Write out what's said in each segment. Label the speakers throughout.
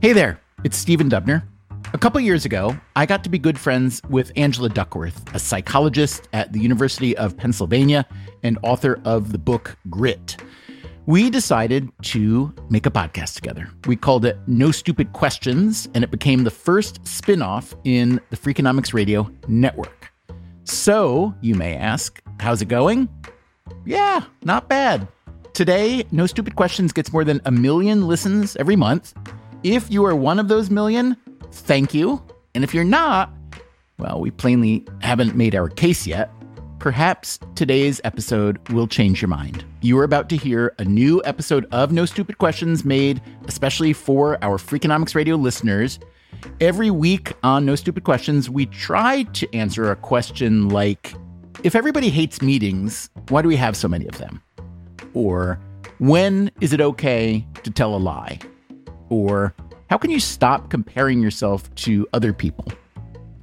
Speaker 1: Hey there, it's Stephen Dubner. A couple years ago, I got to be good friends with Angela Duckworth, a psychologist at the University of Pennsylvania and author of the book Grit. We decided to make a podcast together. We called it No Stupid Questions, and it became the first spin off in the Freakonomics Radio network. So, you may ask, how's it going? Yeah, not bad. Today, No Stupid Questions gets more than a million listens every month. If you are one of those million, thank you. And if you're not, well, we plainly haven't made our case yet. Perhaps today's episode will change your mind. You are about to hear a new episode of No Stupid Questions made especially for our Freakonomics Radio listeners. Every week on No Stupid Questions, we try to answer a question like If everybody hates meetings, why do we have so many of them? Or When is it okay to tell a lie? Or how can you stop comparing yourself to other people?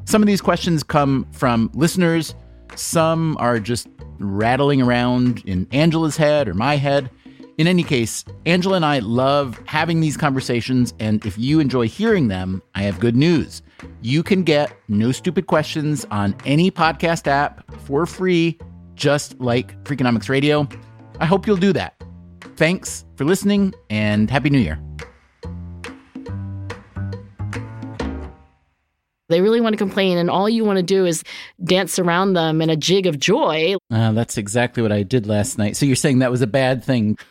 Speaker 1: Some of these questions come from listeners, some are just rattling around in Angela's head or my head. In any case, Angela and I love having these conversations, and if you enjoy hearing them, I have good news. You can get No Stupid Questions on any podcast app for free, just like Freakonomics Radio. I hope you'll do that. Thanks for listening, and Happy New Year.
Speaker 2: Want to complain, and all you want to do is dance around them in a jig of joy.
Speaker 1: Uh, that's exactly what I did last night. So you're saying that was a bad thing?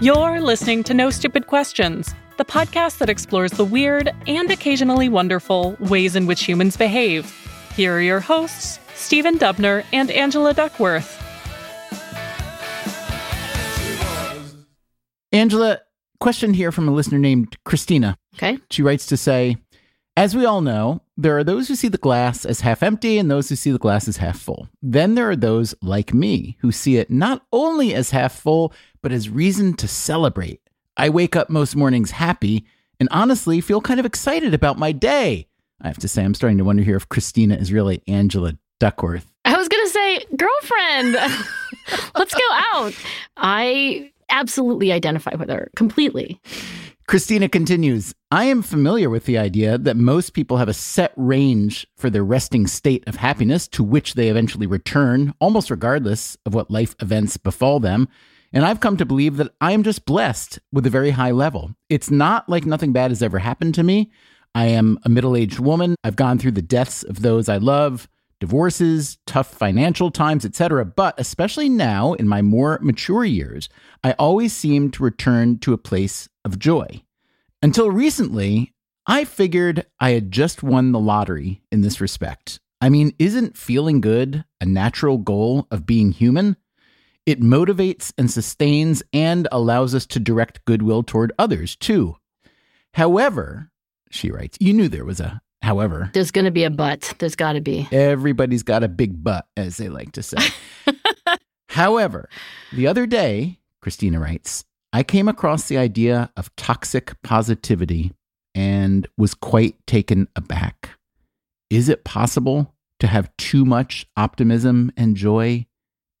Speaker 3: You're listening to No Stupid Questions, the podcast that explores the weird and occasionally wonderful ways in which humans behave. Here are your hosts, Stephen Dubner and Angela Duckworth.
Speaker 1: Angela, question here from a listener named Christina.
Speaker 2: Okay.
Speaker 1: She writes to say, as we all know, there are those who see the glass as half empty and those who see the glass as half full. Then there are those like me who see it not only as half full, but as reason to celebrate. I wake up most mornings happy and honestly feel kind of excited about my day. I have to say, I'm starting to wonder here if Christina is really Angela Duckworth.
Speaker 2: I was going to say, girlfriend, let's go out. I absolutely identify with her completely.
Speaker 1: Christina continues I am familiar with the idea that most people have a set range for their resting state of happiness to which they eventually return, almost regardless of what life events befall them. And I've come to believe that I am just blessed with a very high level. It's not like nothing bad has ever happened to me. I am a middle aged woman. I've gone through the deaths of those I love, divorces, tough financial times, etc. But especially now in my more mature years, I always seem to return to a place of joy. Until recently, I figured I had just won the lottery in this respect. I mean, isn't feeling good a natural goal of being human? It motivates and sustains and allows us to direct goodwill toward others too. However, she writes, you knew there was a however.
Speaker 2: There's going to be a but. There's got to be.
Speaker 1: Everybody's got a big butt, as they like to say. however, the other day, Christina writes, I came across the idea of toxic positivity and was quite taken aback. Is it possible to have too much optimism and joy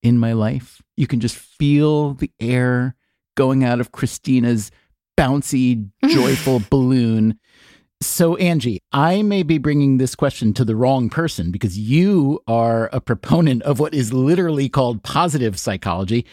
Speaker 1: in my life? You can just feel the air going out of Christina's bouncy, joyful balloon. So, Angie, I may be bringing this question to the wrong person because you are a proponent of what is literally called positive psychology.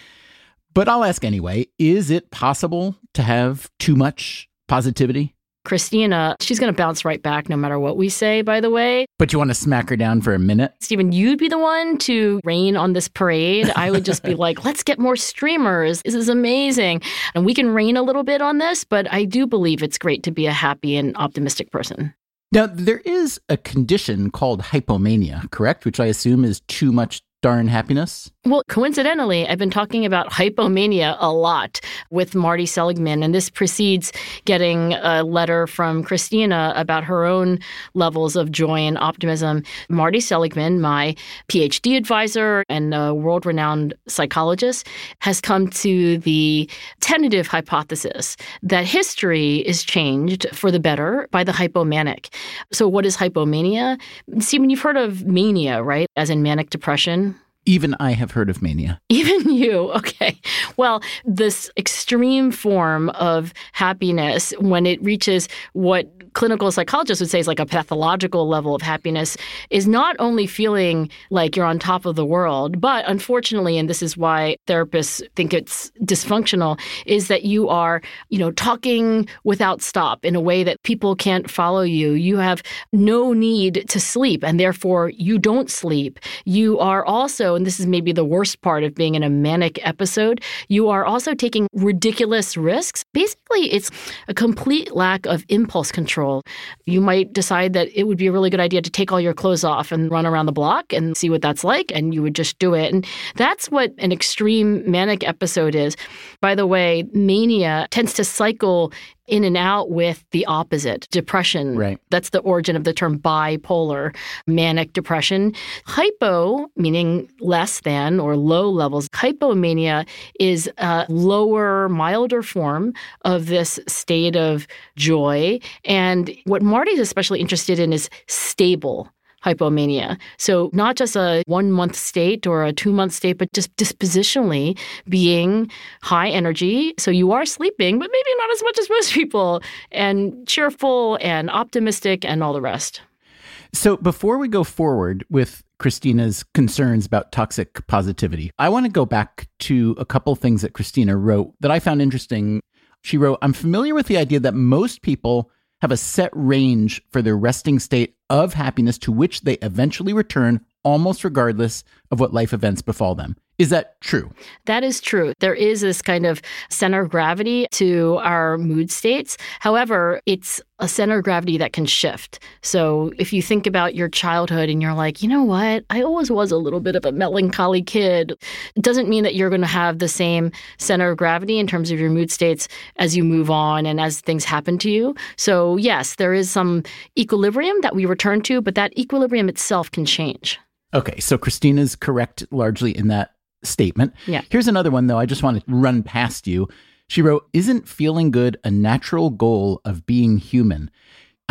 Speaker 1: But I'll ask anyway Is it possible to have too much positivity?
Speaker 2: Christina, she's going to bounce right back no matter what we say, by the way.
Speaker 1: But you want to smack her down for a minute?
Speaker 2: Stephen, you'd be the one to rain on this parade. I would just be like, let's get more streamers. This is amazing. And we can rain a little bit on this, but I do believe it's great to be a happy and optimistic person.
Speaker 1: Now, there is a condition called hypomania, correct? Which I assume is too much darn happiness?
Speaker 2: Well, coincidentally, I've been talking about hypomania a lot with Marty Seligman, and this precedes getting a letter from Christina about her own levels of joy and optimism. Marty Seligman, my PhD advisor and a world renowned psychologist, has come to the tentative hypothesis that history is changed for the better by the hypomanic. So, what is hypomania? Stephen, you've heard of mania, right? As in manic depression.
Speaker 1: Even I have heard of mania.
Speaker 2: Even you. Okay. Well, this extreme form of happiness, when it reaches what clinical psychologists would say is like a pathological level of happiness, is not only feeling like you're on top of the world, but unfortunately, and this is why therapists think it's dysfunctional, is that you are, you know, talking without stop in a way that people can't follow you. You have no need to sleep, and therefore you don't sleep. You are also, and this is maybe the worst part of being in a manic episode, you are also taking ridiculous risks. Basically, it's a complete lack of impulse control. You might decide that it would be a really good idea to take all your clothes off and run around the block and see what that's like, and you would just do it. And that's what an extreme manic episode is. By the way, mania tends to cycle in and out with the opposite depression.
Speaker 1: Right.
Speaker 2: That's the origin of the term bipolar, manic depression. Hypo, meaning less than or low levels, hypomania is a lower, milder form of this state of joy. And what Marty's especially interested in is stable hypomania. So, not just a one month state or a two month state, but just dispositionally being high energy. So, you are sleeping, but maybe not as much as most people, and cheerful and optimistic and all the rest.
Speaker 1: So, before we go forward with Christina's concerns about toxic positivity, I want to go back to a couple things that Christina wrote that I found interesting. She wrote, I'm familiar with the idea that most people have a set range for their resting state of happiness to which they eventually return almost regardless of what life events befall them. Is that true?
Speaker 2: That is true. There is this kind of center of gravity to our mood states. However, it's a center of gravity that can shift. So if you think about your childhood and you're like, you know what, I always was a little bit of a melancholy kid, it doesn't mean that you're going to have the same center of gravity in terms of your mood states as you move on and as things happen to you. So, yes, there is some equilibrium that we return to, but that equilibrium itself can change.
Speaker 1: Okay, so Christina's correct largely in that statement.
Speaker 2: Yeah.
Speaker 1: Here's another one, though, I just want to run past you. She wrote, Isn't feeling good a natural goal of being human?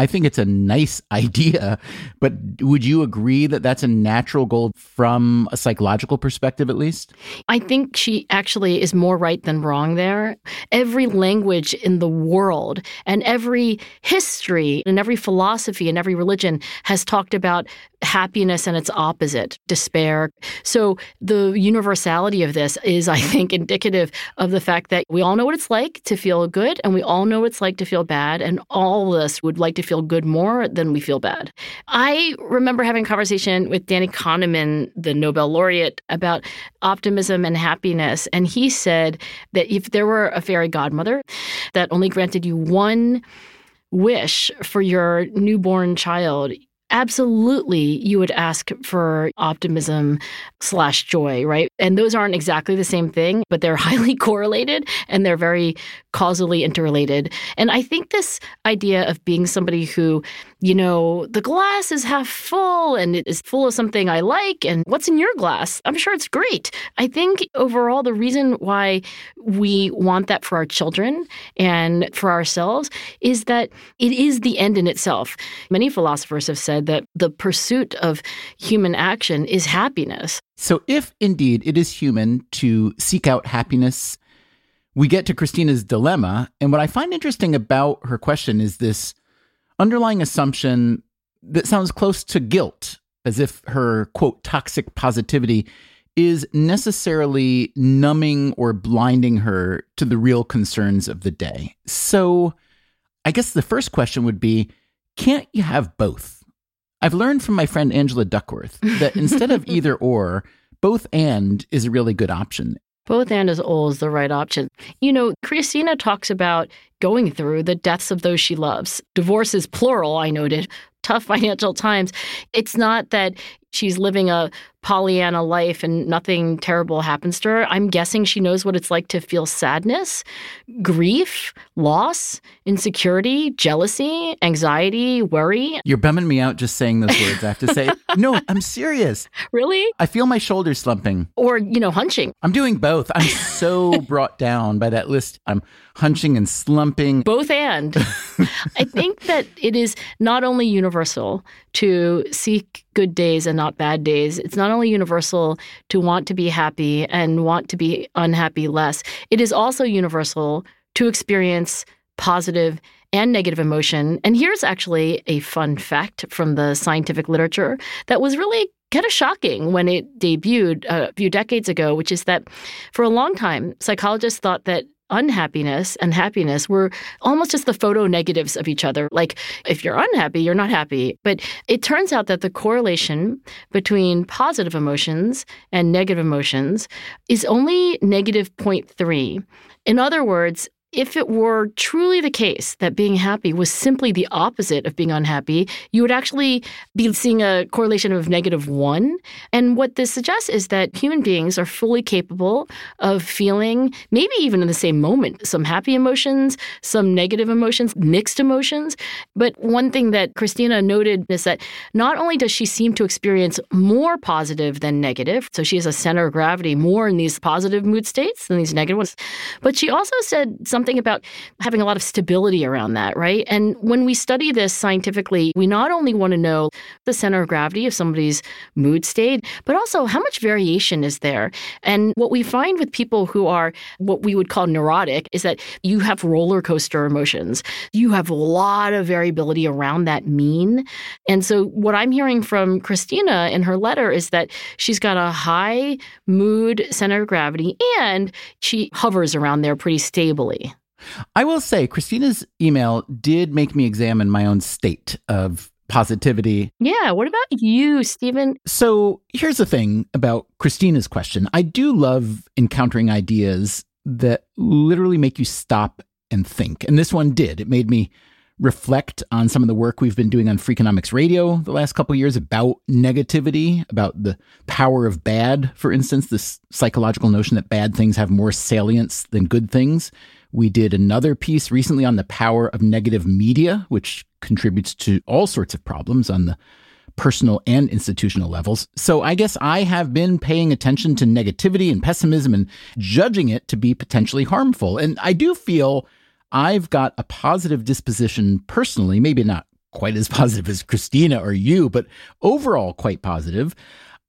Speaker 1: I think it's a nice idea, but would you agree that that's a natural goal from a psychological perspective, at least?
Speaker 2: I think she actually is more right than wrong there. Every language in the world and every history and every philosophy and every religion has talked about happiness and its opposite, despair. So the universality of this is, I think, indicative of the fact that we all know what it's like to feel good and we all know what it's like to feel bad. And all of us would like to feel good more than we feel bad. I remember having a conversation with Danny Kahneman, the Nobel laureate, about optimism and happiness. And he said that if there were a fairy godmother that only granted you one wish for your newborn child, absolutely you would ask for optimism slash joy, right? And those aren't exactly the same thing, but they're highly correlated and they're very causally interrelated. And I think this idea of being somebody who, you know, the glass is half full and it is full of something I like, and what's in your glass? I'm sure it's great. I think overall, the reason why we want that for our children and for ourselves is that it is the end in itself. Many philosophers have said that the pursuit of human action is happiness.
Speaker 1: So, if indeed it is human to seek out happiness, we get to Christina's dilemma. And what I find interesting about her question is this underlying assumption that sounds close to guilt, as if her quote toxic positivity is necessarily numbing or blinding her to the real concerns of the day. So, I guess the first question would be can't you have both? I've learned from my friend Angela Duckworth that instead of either or, both and is a really good option.
Speaker 2: Both and as old is the right option. You know, Christina talks about going through the deaths of those she loves. Divorce is plural, I noted. Tough financial times. It's not that she's living a Pollyanna life and nothing terrible happens to her. I'm guessing she knows what it's like to feel sadness, grief, loss, insecurity, jealousy, anxiety, worry.
Speaker 1: You're bumming me out just saying those words. I have to say, no, I'm serious.
Speaker 2: Really?
Speaker 1: I feel my shoulders slumping.
Speaker 2: Or, you know, hunching.
Speaker 1: I'm doing both. I'm so brought down by that list. I'm hunching and slumping.
Speaker 2: Both and. I think that it is not only universal to seek good days and not bad days. It's not only universal to want to be happy and want to be unhappy less, it is also universal to experience positive and negative emotion. And here's actually a fun fact from the scientific literature that was really kind of shocking when it debuted uh, a few decades ago, which is that for a long time, psychologists thought that unhappiness and happiness were almost just the photo negatives of each other. Like, if you're unhappy, you're not happy. But it turns out that the correlation between positive emotions and negative emotions is only negative 0.3. In other words, if it were truly the case that being happy was simply the opposite of being unhappy, you would actually be seeing a correlation of negative one. And what this suggests is that human beings are fully capable of feeling, maybe even in the same moment, some happy emotions, some negative emotions, mixed emotions. But one thing that Christina noted is that not only does she seem to experience more positive than negative, so she has a center of gravity more in these positive mood states than these negative ones, but she also said something something about having a lot of stability around that, right? And when we study this scientifically, we not only want to know the center of gravity of somebody's mood state, but also how much variation is there. And what we find with people who are what we would call neurotic is that you have roller coaster emotions. You have a lot of variability around that mean. And so what I'm hearing from Christina in her letter is that she's got a high mood center of gravity and she hovers around there pretty stably.
Speaker 1: I will say, Christina's email did make me examine my own state of positivity.
Speaker 2: Yeah. What about you, Stephen?
Speaker 1: So here's the thing about Christina's question I do love encountering ideas that literally make you stop and think. And this one did. It made me reflect on some of the work we've been doing on Freakonomics Radio the last couple years about negativity, about the power of bad, for instance, this psychological notion that bad things have more salience than good things. We did another piece recently on the power of negative media, which contributes to all sorts of problems on the personal and institutional levels. So I guess I have been paying attention to negativity and pessimism and judging it to be potentially harmful. And I do feel I've got a positive disposition personally, maybe not quite as positive as Christina or you, but overall quite positive.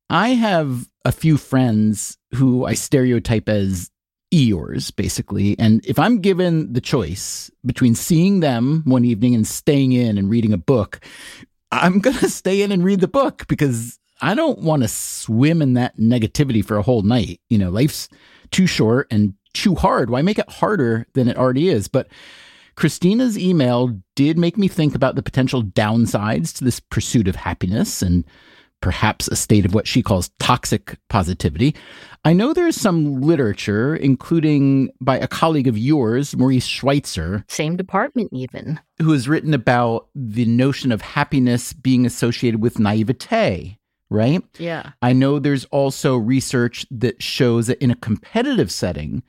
Speaker 1: I have a few friends who I stereotype as Eeyores, basically. And if I'm given the choice between seeing them one evening and staying in and reading a book, I'm going to stay in and read the book because I don't want to swim in that negativity for a whole night. You know, life's too short and too hard. Why make it harder than it already is? But Christina's email did make me think about the potential downsides to this pursuit of happiness and perhaps a state of what she calls toxic positivity. I know there's some literature, including by a colleague of yours, Maurice Schweitzer.
Speaker 2: Same department, even.
Speaker 1: Who has written about the notion of happiness being associated with naivete, right?
Speaker 2: Yeah.
Speaker 1: I know there's also research that shows that in a competitive setting,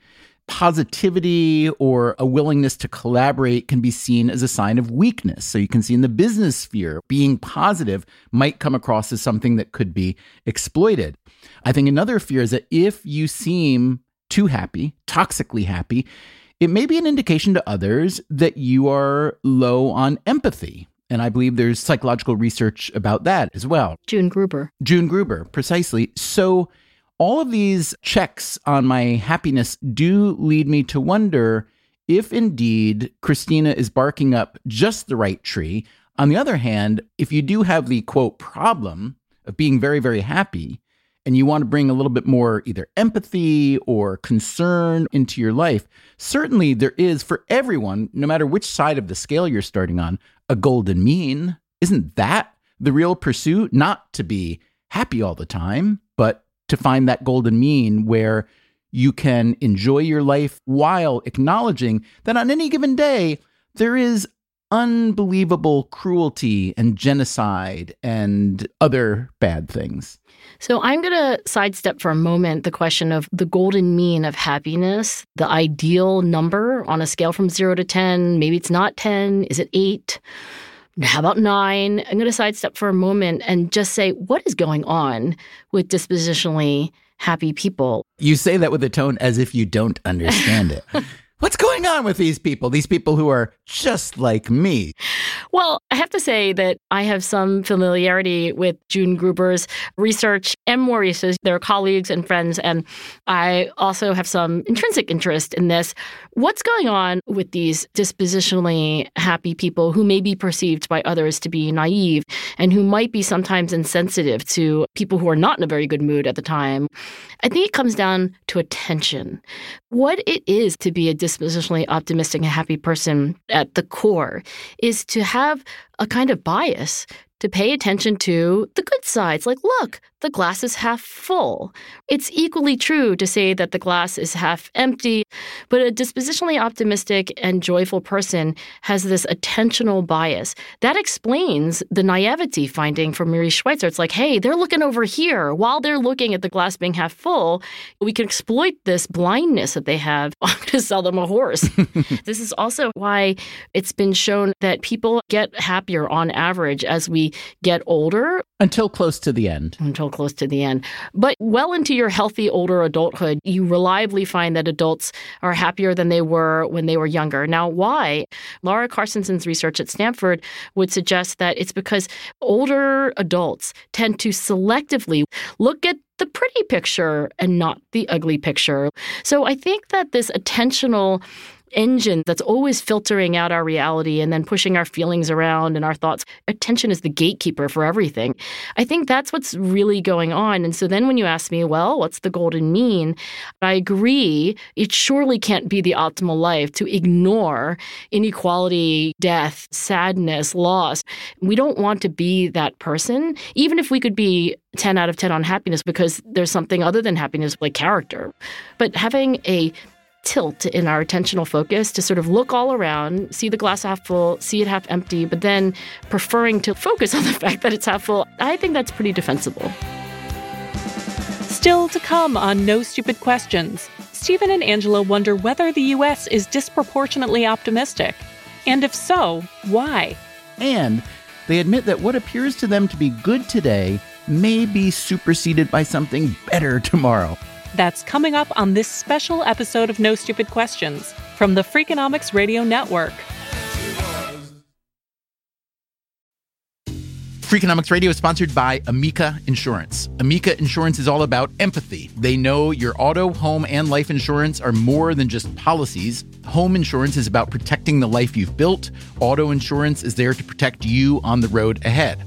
Speaker 1: positivity or a willingness to collaborate can be seen as a sign of weakness. So you can see in the business sphere, being positive might come across as something that could be exploited. I think another fear is that if you seem too happy, toxically happy, it may be an indication to others that you are low on empathy. And I believe there's psychological research about that as well.
Speaker 2: June Gruber.
Speaker 1: June Gruber, precisely. So all of these checks on my happiness do lead me to wonder if indeed Christina is barking up just the right tree. On the other hand, if you do have the quote problem of being very, very happy, and you want to bring a little bit more either empathy or concern into your life, certainly there is for everyone, no matter which side of the scale you're starting on, a golden mean. Isn't that the real pursuit? Not to be happy all the time, but to find that golden mean where you can enjoy your life while acknowledging that on any given day, there is unbelievable cruelty and genocide and other bad things.
Speaker 2: So I'm going to sidestep for a moment the question of the golden mean of happiness, the ideal number on a scale from zero to 10. Maybe it's not 10. Is it eight? How about nine? I'm going to sidestep for a moment and just say, what is going on with dispositionally happy people?
Speaker 1: You say that with a tone as if you don't understand it. What's going on with these people? These people who are just like me.
Speaker 2: Well, I have to say that I have some familiarity with June Gruber's research and Maurice's, their colleagues and friends, and I also have some intrinsic interest in this. What's going on with these dispositionally happy people who may be perceived by others to be naive and who might be sometimes insensitive to people who are not in a very good mood at the time? I think it comes down to attention. What it is to be a dispositionally optimistic and happy person at the core is to have a kind of bias to pay attention to the good sides. Like, look, the glass is half full. It's equally true to say that the glass is half empty, but a dispositionally optimistic and joyful person has this attentional bias. That explains the naivety finding from Miri Schweitzer. It's like, hey, they're looking over here. While they're looking at the glass being half full, we can exploit this blindness that they have to sell them a horse. this is also why it's been shown that people get happier on average as we get older.
Speaker 1: Until close to the end.
Speaker 2: Until close to the end. But well into your healthy older adulthood, you reliably find that adults are happier than they were when they were younger. Now, why? Laura Carstensen's research at Stanford would suggest that it's because older adults tend to selectively look at the pretty picture and not the ugly picture. So I think that this attentional engine that's always filtering out our reality and then pushing our feelings around and our thoughts. Attention is the gatekeeper for everything. I think that's what's really going on. And so then when you ask me, well, what's the golden mean? I agree. It surely can't be the optimal life to ignore inequality, death, sadness, loss. We don't want to be that person, even if we could be 10 out of 10 on happiness because there's something other than happiness like character. But having a tilt in our attentional focus to sort of look all around, see the glass half full, see it half empty, but then preferring to focus on the fact that it's half full, I think that's pretty defensible.
Speaker 3: Still to come on No Stupid Questions, Stephen and Angela wonder whether the U.S. is disproportionately optimistic. And if so, why?
Speaker 1: And they admit that what appears to them to be good today may be superseded by something better tomorrow.
Speaker 3: That's coming up on this special episode of No Stupid Questions from the Freakonomics Radio Network.
Speaker 1: Freakonomics Radio is sponsored by Amica Insurance. Amica Insurance is all about empathy. They know your auto, home, and life insurance are more than just policies. Home insurance is about protecting the life you've built, auto insurance is there to protect you on the road ahead.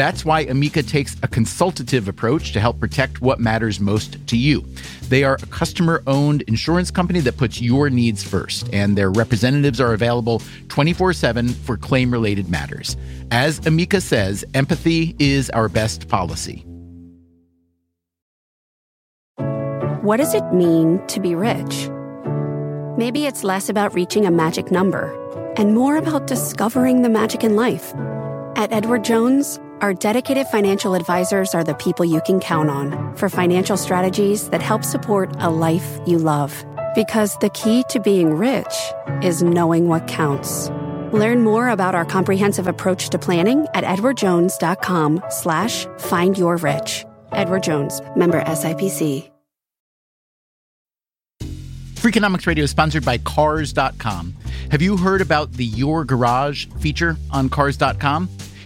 Speaker 1: That's why Amica takes a consultative approach to help protect what matters most to you. They are a customer owned insurance company that puts your needs first, and their representatives are available 24 7 for claim related matters. As Amica says, empathy is our best policy.
Speaker 4: What does it mean to be rich? Maybe it's less about reaching a magic number and more about discovering the magic in life. At Edward Jones, our dedicated financial advisors are the people you can count on for financial strategies that help support a life you love. Because the key to being rich is knowing what counts. Learn more about our comprehensive approach to planning at edwardjones.com slash find your rich. Edward Jones, member SIPC.
Speaker 1: Freakonomics Radio is sponsored by Cars.com. Have you heard about the Your Garage feature on Cars.com?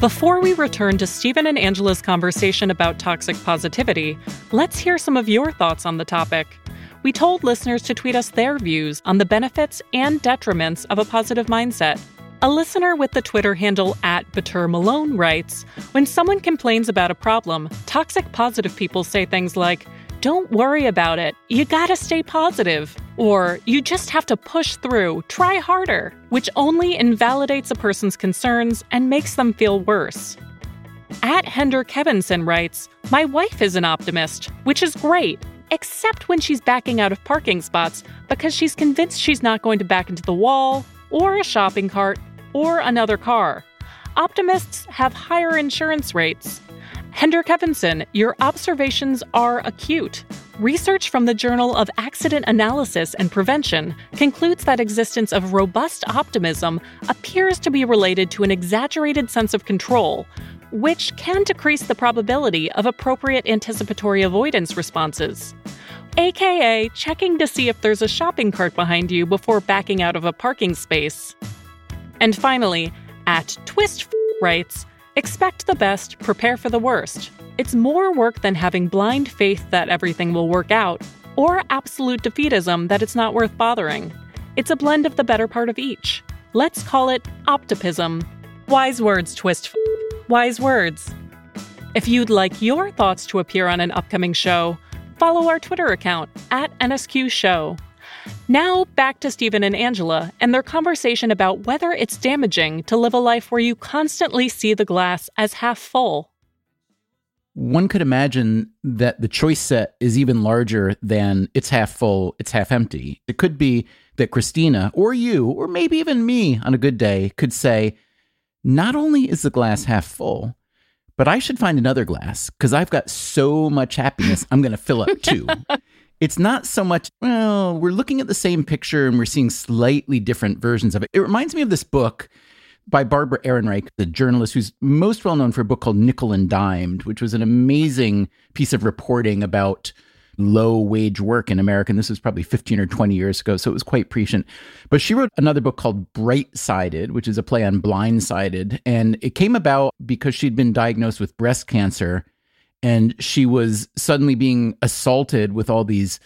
Speaker 3: Before we return to Stephen and Angela's conversation about toxic positivity, let's hear some of your thoughts on the topic. We told listeners to tweet us their views on the benefits and detriments of a positive mindset. A listener with the Twitter handle at Batur Malone writes When someone complains about a problem, toxic positive people say things like, Don't worry about it, you gotta stay positive. Or, You just have to push through, try harder, which only invalidates a person's concerns and makes them feel worse. At Hender Kevinson writes, My wife is an optimist, which is great, except when she's backing out of parking spots because she's convinced she's not going to back into the wall or a shopping cart, or another car. Optimists have higher insurance rates. Hender Kevinson, your observations are acute. Research from the Journal of Accident Analysis and Prevention concludes that existence of robust optimism appears to be related to an exaggerated sense of control, which can decrease the probability of appropriate anticipatory avoidance responses aka checking to see if there's a shopping cart behind you before backing out of a parking space. And finally, at Twist writes, expect the best, prepare for the worst. It's more work than having blind faith that everything will work out, or absolute defeatism that it's not worth bothering. It's a blend of the better part of each. Let's call it optimism. Wise words, Twist. F- Wise words. If you'd like your thoughts to appear on an upcoming show, follow our Twitter account at NSQ Show. Now, back to Stephen and Angela and their conversation about whether it's damaging to live a life where you constantly see the glass as half full.
Speaker 1: One could imagine that the choice set is even larger than it's half full, it's half empty. It could be that Christina, or you, or maybe even me on a good day, could say, Not only is the glass half full, but I should find another glass because I've got so much happiness, I'm going to fill up too. it's not so much, well, we're looking at the same picture and we're seeing slightly different versions of it. It reminds me of this book by Barbara Ehrenreich, the journalist who's most well known for a book called Nickel and Dimed, which was an amazing piece of reporting about low wage work in America. And this was probably 15 or 20 years ago. So it was quite prescient. But she wrote another book called Bright Sided, which is a play on blindsided. And it came about because she'd been diagnosed with breast cancer and she was suddenly being assaulted with all these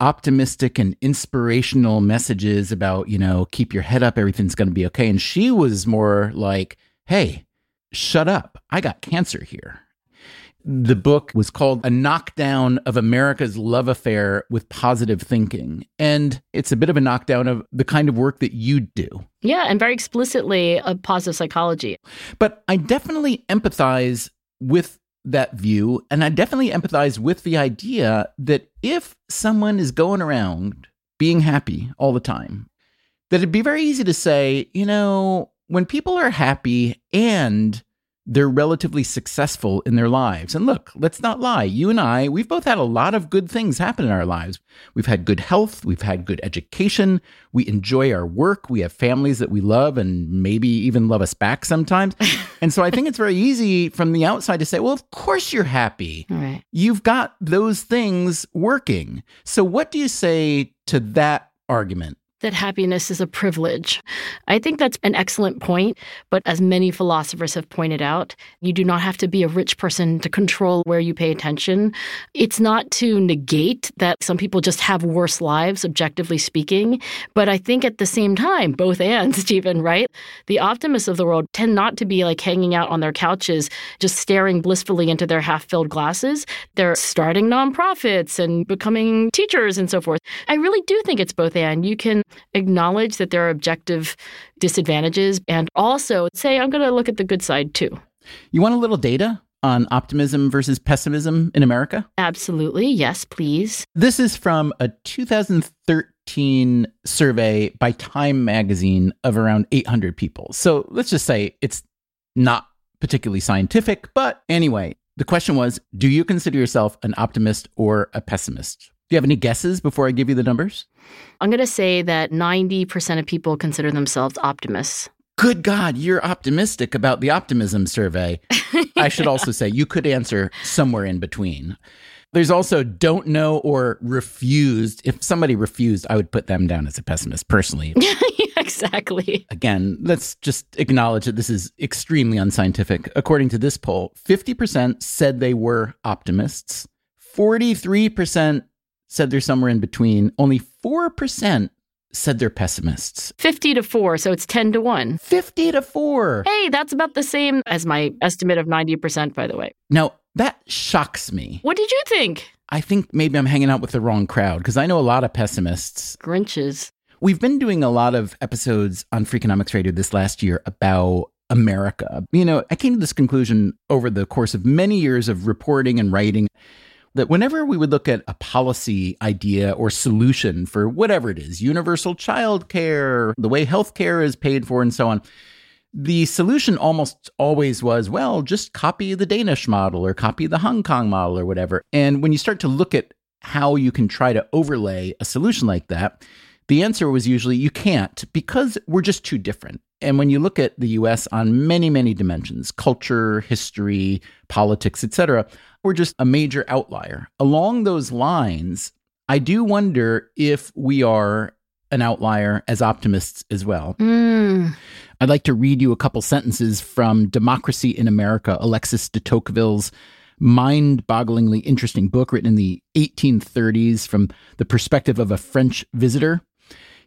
Speaker 1: optimistic and inspirational messages about, you know, keep your head up, everything's going to be okay. And she was more like, hey, shut up. I got cancer here. The book was called A Knockdown of America's Love Affair with Positive Thinking. And it's a bit of a knockdown of the kind of work that you do.
Speaker 2: Yeah, and very explicitly of positive psychology.
Speaker 1: But I definitely empathize with that view. And I definitely empathize with the idea that if someone is going around being happy all the time, that it'd be very easy to say, you know, when people are happy and they're relatively successful in their lives. And look, let's not lie. You and I, we've both had a lot of good things happen in our lives. We've had good health, we've had good education, we enjoy our work, we have families that we love and maybe even love us back sometimes. and so I think it's very easy from the outside to say, well, of course you're happy.
Speaker 2: Right.
Speaker 1: You've got those things working. So what do you say to that argument?
Speaker 2: That happiness is a privilege. I think that's an excellent point, but as many philosophers have pointed out, you do not have to be a rich person to control where you pay attention. It's not to negate that some people just have worse lives, objectively speaking, but I think at the same time, both and, Stephen, right? The optimists of the world tend not to be like hanging out on their couches, just staring blissfully into their half filled glasses. They're starting nonprofits and becoming teachers and so forth. I really do think it's both and. You can acknowledge that there are objective disadvantages and also say, I'm going to look at the good side too.
Speaker 1: You want a little data on optimism versus pessimism in America?
Speaker 2: Absolutely. Yes, please.
Speaker 1: This is from a 2013 survey by Time magazine of around 800 people. So let's just say it's not particularly scientific, but anyway, the question was Do you consider yourself an optimist or a pessimist? Do you have any guesses before I give you the numbers?
Speaker 2: I'm going to say that 90% of people consider themselves optimists.
Speaker 1: Good God, you're optimistic about the optimism survey. I should also say you could answer somewhere in between. There's also don't know or refused. If somebody refused, I would put them down as a pessimist personally.
Speaker 2: exactly.
Speaker 1: Again, let's just acknowledge that this is extremely unscientific. According to this poll, 50% said they were optimists, 43% said they're somewhere in between, only 4% said they're pessimists.
Speaker 2: 50 to 4, so it's 10 to 1.
Speaker 1: 50 to 4.
Speaker 2: Hey, that's about the same as my estimate of 90%, by the way.
Speaker 1: Now, that shocks me.
Speaker 2: What did you think?
Speaker 1: I think maybe I'm hanging out with the wrong crowd because I know a lot of pessimists.
Speaker 2: Grinches.
Speaker 1: We've been doing a lot of episodes on Freakonomics Radio this last year about America. You know, I came to this conclusion over the course of many years of reporting and writing that whenever we would look at a policy idea or solution for whatever it is, universal child care, the way healthcare is paid for, and so on, the solution almost always was, well, just copy the Danish model or copy the Hong Kong model or whatever. And when you start to look at how you can try to overlay a solution like that, the answer was usually you can't because we're just too different. And when you look at the US on many, many dimensions, culture, history, politics, etc., we're just a major outlier. Along those lines, I do wonder if we are an outlier as optimists as well.
Speaker 2: Mm.
Speaker 1: I'd like to read you a couple sentences from Democracy in America, Alexis de Tocqueville's mind bogglingly interesting book written in the 1830s from the perspective of a French visitor.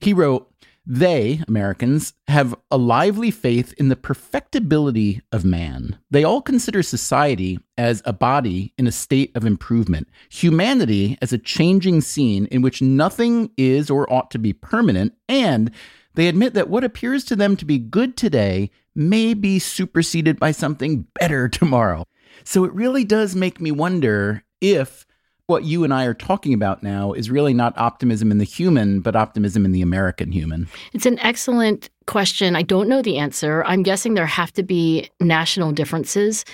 Speaker 1: He wrote, They, Americans, have a lively faith in the perfectibility of man. They all consider society as a body in a state of improvement, humanity as a changing scene in which nothing is or ought to be permanent, and they admit that what appears to them to be good today may be superseded by something better tomorrow. So it really does make me wonder if what you and I are talking about now is really not optimism in the human, but optimism in the American human?
Speaker 2: It's an excellent question. I don't know the answer. I'm guessing there have to be national differences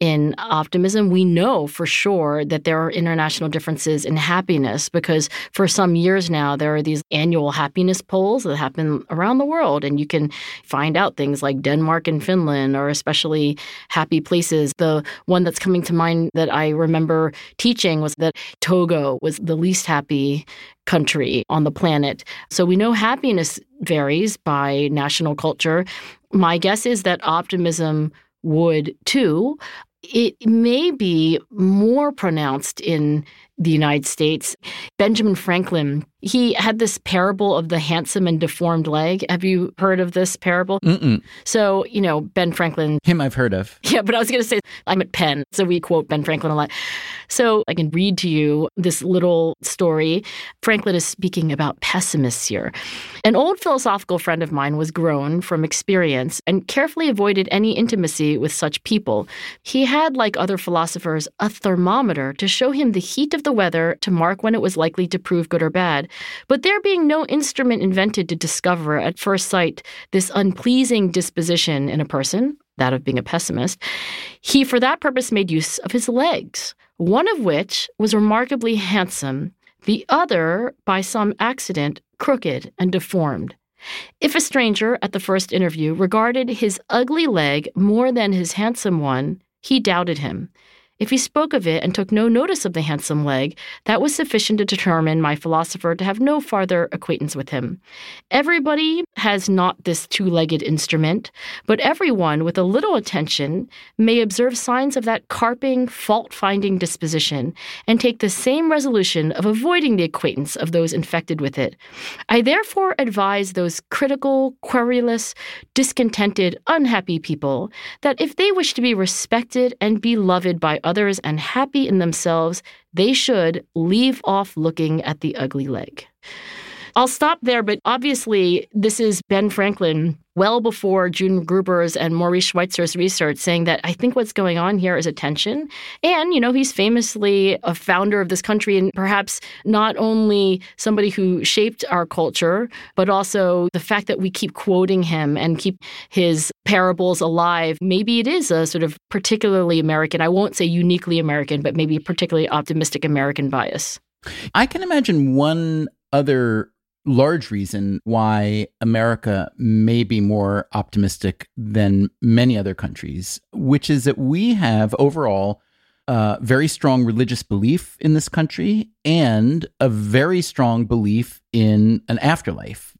Speaker 2: in optimism. We know for sure that there are international differences in happiness because for some years now, there are these annual happiness polls that happen around the world. And you can find out things like Denmark and Finland are especially happy places. The one that's coming to mind that I remember teaching was that Togo was the least happy country on the planet. So we know happiness varies by national culture. My guess is that optimism would too. It may be more pronounced in the United States. Benjamin Franklin, he had this parable of the handsome and deformed leg. Have you heard of this parable?
Speaker 1: Mm-mm.
Speaker 2: So, you know, Ben Franklin.
Speaker 1: Him I've heard of.
Speaker 2: Yeah, but I was going to say, I'm at Penn, so we quote Ben Franklin a lot. So I can read to you this little story. Franklin is speaking about pessimists here. An old philosophical friend of mine was grown from experience and carefully avoided any intimacy with such people. He had, like other philosophers, a thermometer to show him the heat of the weather to mark when it was likely to prove good or bad. But there being no instrument invented to discover at first sight this unpleasing disposition in a person, that of being a pessimist, he for that purpose made use of his legs, one of which was remarkably handsome, the other, by some accident, crooked and deformed. If a stranger at the first interview regarded his ugly leg more than his handsome one, he doubted him. If he spoke of it and took no notice of the handsome leg, that was sufficient to determine my philosopher to have no farther acquaintance with him. Everybody has not this two legged instrument, but everyone with a little attention may observe signs of that carping, fault finding disposition and take the same resolution of avoiding the acquaintance of those infected with it. I therefore advise those critical, querulous, discontented, unhappy people that if they wish to be respected and beloved by others and happy in themselves, they should leave off looking at the ugly leg. I'll stop there, but obviously, this is Ben Franklin well before June Gruber's and Maurice Schweitzer's research saying that I think what's going on here is attention. And, you know, he's famously a founder of this country and perhaps not only somebody who shaped our culture, but also the fact that we keep quoting him and keep his parables alive. Maybe it is a sort of particularly American, I won't say uniquely American, but maybe particularly optimistic American bias.
Speaker 1: I can imagine one other large reason why America may be more optimistic than many other countries, which is that we have overall a very strong religious belief in this country and a very strong belief in an afterlife.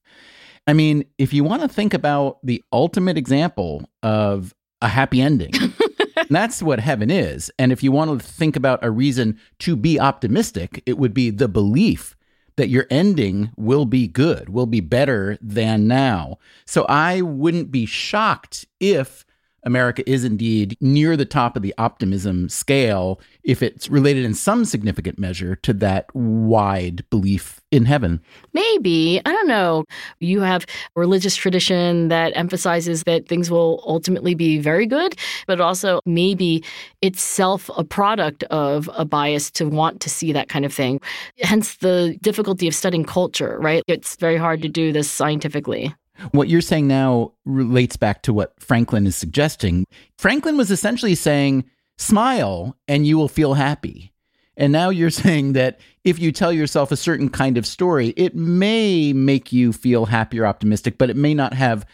Speaker 1: I mean, if you want to think about the ultimate example of a happy ending, that's what heaven is. And if you want to think about a reason to be optimistic, it would be the belief that your ending will be good, will be better than now. So I wouldn't be shocked if America is indeed near the top of the optimism scale if it's related in some significant measure to that wide belief in heaven.
Speaker 2: Maybe. I don't know. You have a religious tradition that emphasizes that things will ultimately be very good, but also maybe itself a product of a bias to want to see that kind of thing. Hence the difficulty of studying culture, right? It's very hard to do this scientifically.
Speaker 1: What you're saying now relates back to what Franklin is suggesting. Franklin was essentially saying, smile and you will feel happy. And now you're saying that if you tell yourself a certain kind of story, it may make you feel happy or optimistic, but it may not have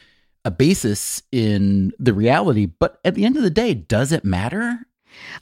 Speaker 1: a basis in the reality. But at the end of the day, does it matter?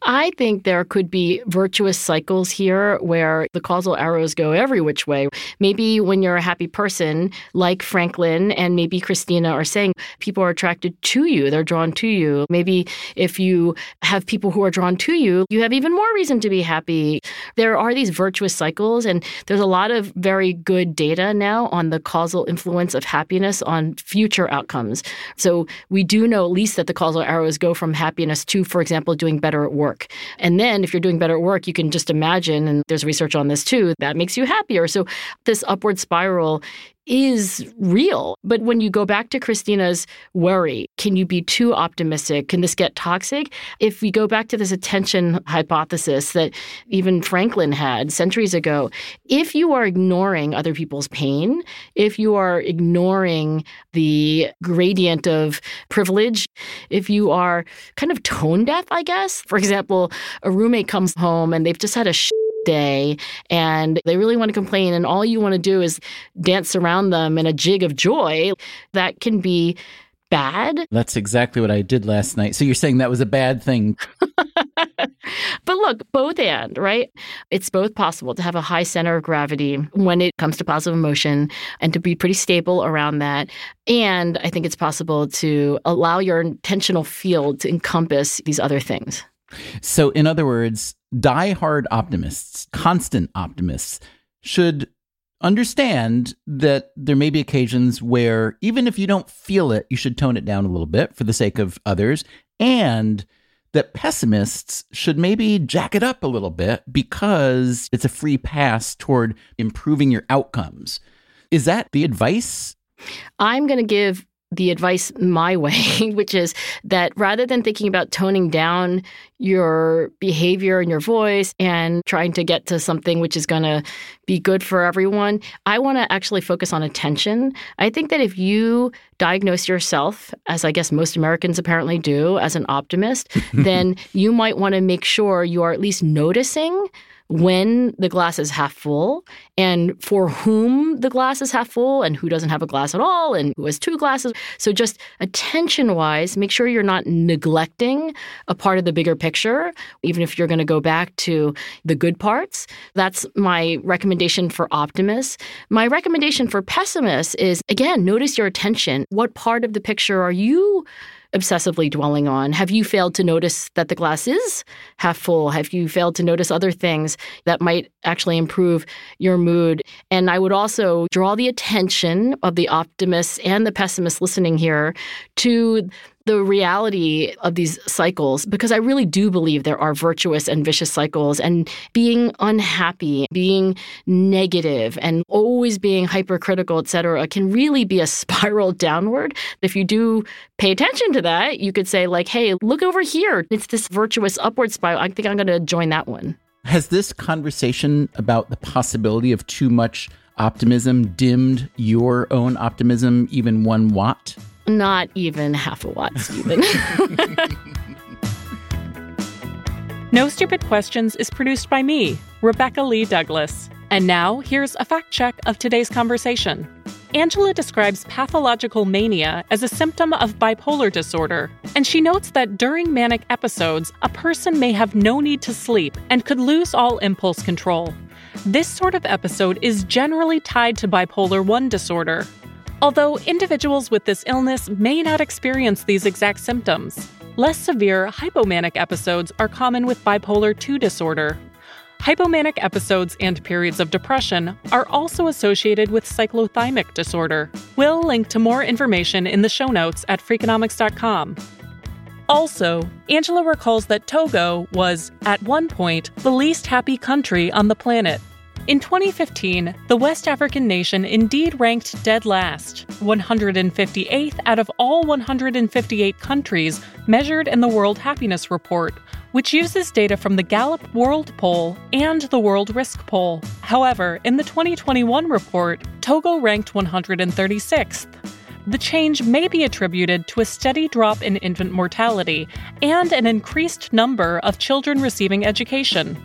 Speaker 2: I think there could be virtuous cycles here where the causal arrows go every which way. Maybe when you're a happy person, like Franklin and maybe Christina are saying, people are attracted to you, they're drawn to you. Maybe if you have people who are drawn to you, you have even more reason to be happy. There are these virtuous cycles, and there's a lot of very good data now on the causal influence of happiness on future outcomes. So we do know at least that the causal arrows go from happiness to, for example, doing better at work. And then if you're doing better at work, you can just imagine, and there's research on this too, that makes you happier. So this upward spiral is real. But when you go back to Christina's worry, can you be too optimistic? Can this get toxic? If we go back to this attention hypothesis that even Franklin had centuries ago, if you are ignoring other people's pain, if you are ignoring the gradient of privilege, if you are kind of tone deaf, I guess, for example, a roommate comes home and they've just had a sh- day and they really want to complain and all you want to do is dance around them in a jig of joy, that can be bad.
Speaker 1: That's exactly what I did last night. So you're saying that was a bad thing.
Speaker 2: but look, both and, right? It's both possible to have a high center of gravity when it comes to positive emotion and to be pretty stable around that. And I think it's possible to allow your intentional field to encompass these other things.
Speaker 1: So, in other words, die-hard optimists, constant optimists, should understand that there may be occasions where even if you don't feel it, you should tone it down a little bit for the sake of others, and that pessimists should maybe jack it up a little bit because it's a free pass toward improving your outcomes. Is that the advice?
Speaker 2: I'm going to give the advice my way, which is that rather than thinking about toning down your behavior and your voice and trying to get to something which is going to be good for everyone, I want to actually focus on attention. I think that if you diagnose yourself, as I guess most Americans apparently do, as an optimist, then you might want to make sure you are at least noticing when the glass is half full and for whom the glass is half full and who doesn't have a glass at all and who has two glasses. So, just attention wise, make sure you're not neglecting a part of the bigger picture, even if you're going to go back to the good parts. That's my recommendation for optimists. My recommendation for pessimists is again, notice your attention. What part of the picture are you? Obsessively dwelling on? Have you failed to notice that the glass is half full? Have you failed to notice other things that might actually improve your mood? And I would also draw the attention of the optimists and the pessimists listening here to the reality of these cycles because I really do believe there are virtuous and vicious cycles and being unhappy, being negative and always being hypercritical, et cetera, can really be a spiral downward. If you do pay attention to that, you could say like, hey, look over here. It's this virtuous upward spiral. I think I'm going to join that one.
Speaker 1: Has this conversation about the possibility of too much optimism dimmed your own optimism even one watt?
Speaker 2: Not even half a watt, Stephen.
Speaker 3: no Stupid Questions is produced by me, Rebecca Lee Douglas. And now, here's a fact check of today's conversation. Angela describes pathological mania as a symptom of bipolar disorder, and she notes that during manic episodes, a person may have no need to sleep and could lose all impulse control. This sort of episode is generally tied to bipolar 1 disorder, although individuals with this illness may not experience these exact symptoms. Less severe hypomanic episodes are common with bipolar 2 disorder. Hypomanic episodes and periods of depression are also associated with cyclothymic disorder. We'll link to more information in the show notes at freakonomics.com. Also, Angela recalls that Togo was, at one point, the least happy country on the planet. In 2015, the West African nation indeed ranked dead last, 158th out of all 158 countries measured in the World Happiness Report, which uses data from the Gallup World Poll and the World Risk Poll. However, in the 2021 report, Togo ranked 136th. The change may be attributed to a steady drop in infant mortality and an increased number of children receiving education.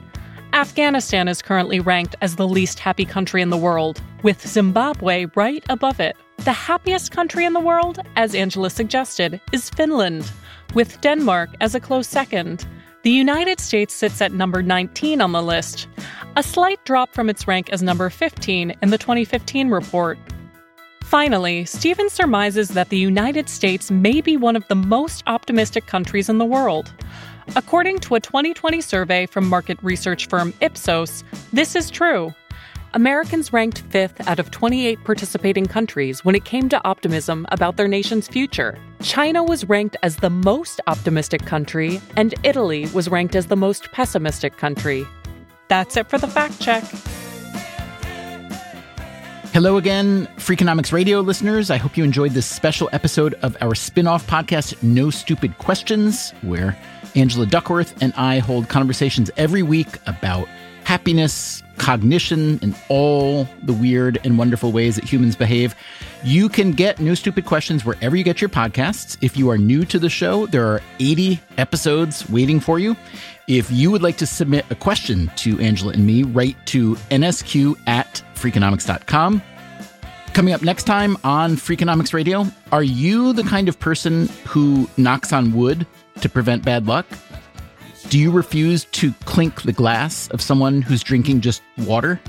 Speaker 3: Afghanistan is currently ranked as the least happy country in the world, with Zimbabwe right above it. The happiest country in the world, as Angela suggested, is Finland, with Denmark as a close second. The United States sits at number 19 on the list, a slight drop from its rank as number 15 in the 2015 report. Finally, Stephen surmises that the United States may be one of the most optimistic countries in the world. According to a 2020 survey from market research firm Ipsos, this is true. Americans ranked fifth out of 28 participating countries when it came to optimism about their nation's future. China was ranked as the most optimistic country, and Italy was ranked as the most pessimistic country. That's it for the fact check.
Speaker 1: Hello again, Freakonomics Radio listeners. I hope you enjoyed this special episode of our spin off podcast, No Stupid Questions, where Angela Duckworth and I hold conversations every week about happiness, cognition, and all the weird and wonderful ways that humans behave. You can get No Stupid Questions wherever you get your podcasts. If you are new to the show, there are 80 episodes waiting for you. If you would like to submit a question to Angela and me, write to nsq at freakonomics.com. Coming up next time on Freakonomics Radio, are you the kind of person who knocks on wood to prevent bad luck? Do you refuse to clink the glass of someone who's drinking just water?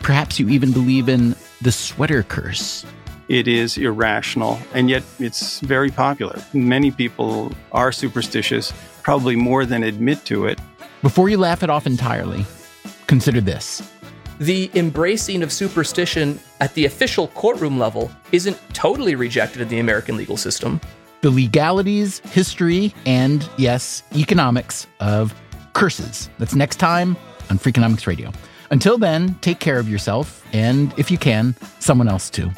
Speaker 1: Perhaps you even believe in the sweater curse.
Speaker 5: It is irrational, and yet it's very popular. Many people are superstitious, probably more than admit to it.
Speaker 1: Before you laugh it off entirely, consider this.
Speaker 6: The embracing of superstition at the official courtroom level isn't totally rejected in the American legal system.
Speaker 1: The legalities, history, and yes, economics of curses. That's next time on Freakonomics Radio. Until then, take care of yourself, and if you can, someone else too.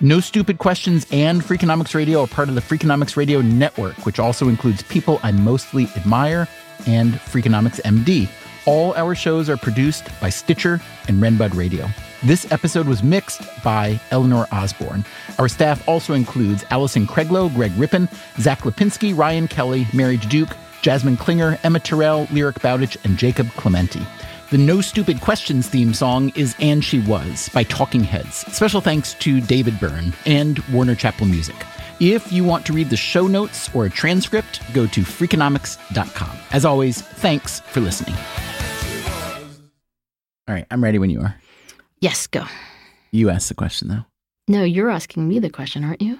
Speaker 1: No Stupid Questions and Freakonomics Radio are part of the Freakonomics Radio Network, which also includes People I Mostly Admire and Freakonomics MD. All our shows are produced by Stitcher and Renbud Radio. This episode was mixed by Eleanor Osborne. Our staff also includes Alison Craiglow, Greg Rippin, Zack Lapinski, Ryan Kelley, Mary Diduch, Jasmin Klinger, Emma Tyrrell, Lyric Bowditch, and Jacob Clemente. The No Stupid Questions theme song is And She Was by Talking Heads. Special thanks to David Byrne and Warner Chappell Music. If you want to read the show notes or a transcript, go to freakonomics.com. As always, thanks for listening. All right, I'm ready when you are.
Speaker 2: Yes, go.
Speaker 1: You asked the question, though.
Speaker 2: No, you're asking me the question, aren't you?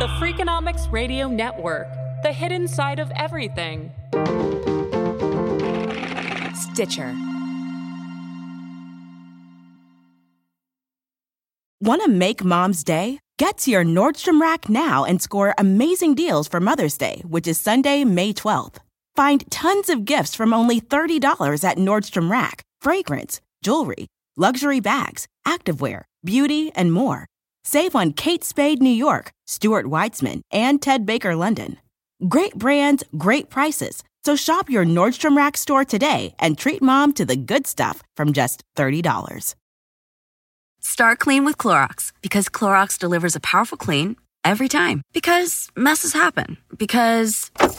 Speaker 3: The Freakonomics Radio Network, the hidden side of everything.
Speaker 7: Stitcher. Want to make mom's day? Get to your Nordstrom Rack now and score amazing deals for Mother's Day, which is Sunday, May 12th. Find tons of gifts from only $30 at Nordstrom Rack fragrance, jewelry, luxury bags, activewear, beauty, and more. Save on Kate Spade New York, Stuart Weitzman, and Ted Baker London. Great brands, great prices. So shop your Nordstrom Rack store today and treat mom to the good stuff from just $30.
Speaker 8: Start clean with Clorox because Clorox delivers a powerful clean every time. Because messes happen. Because.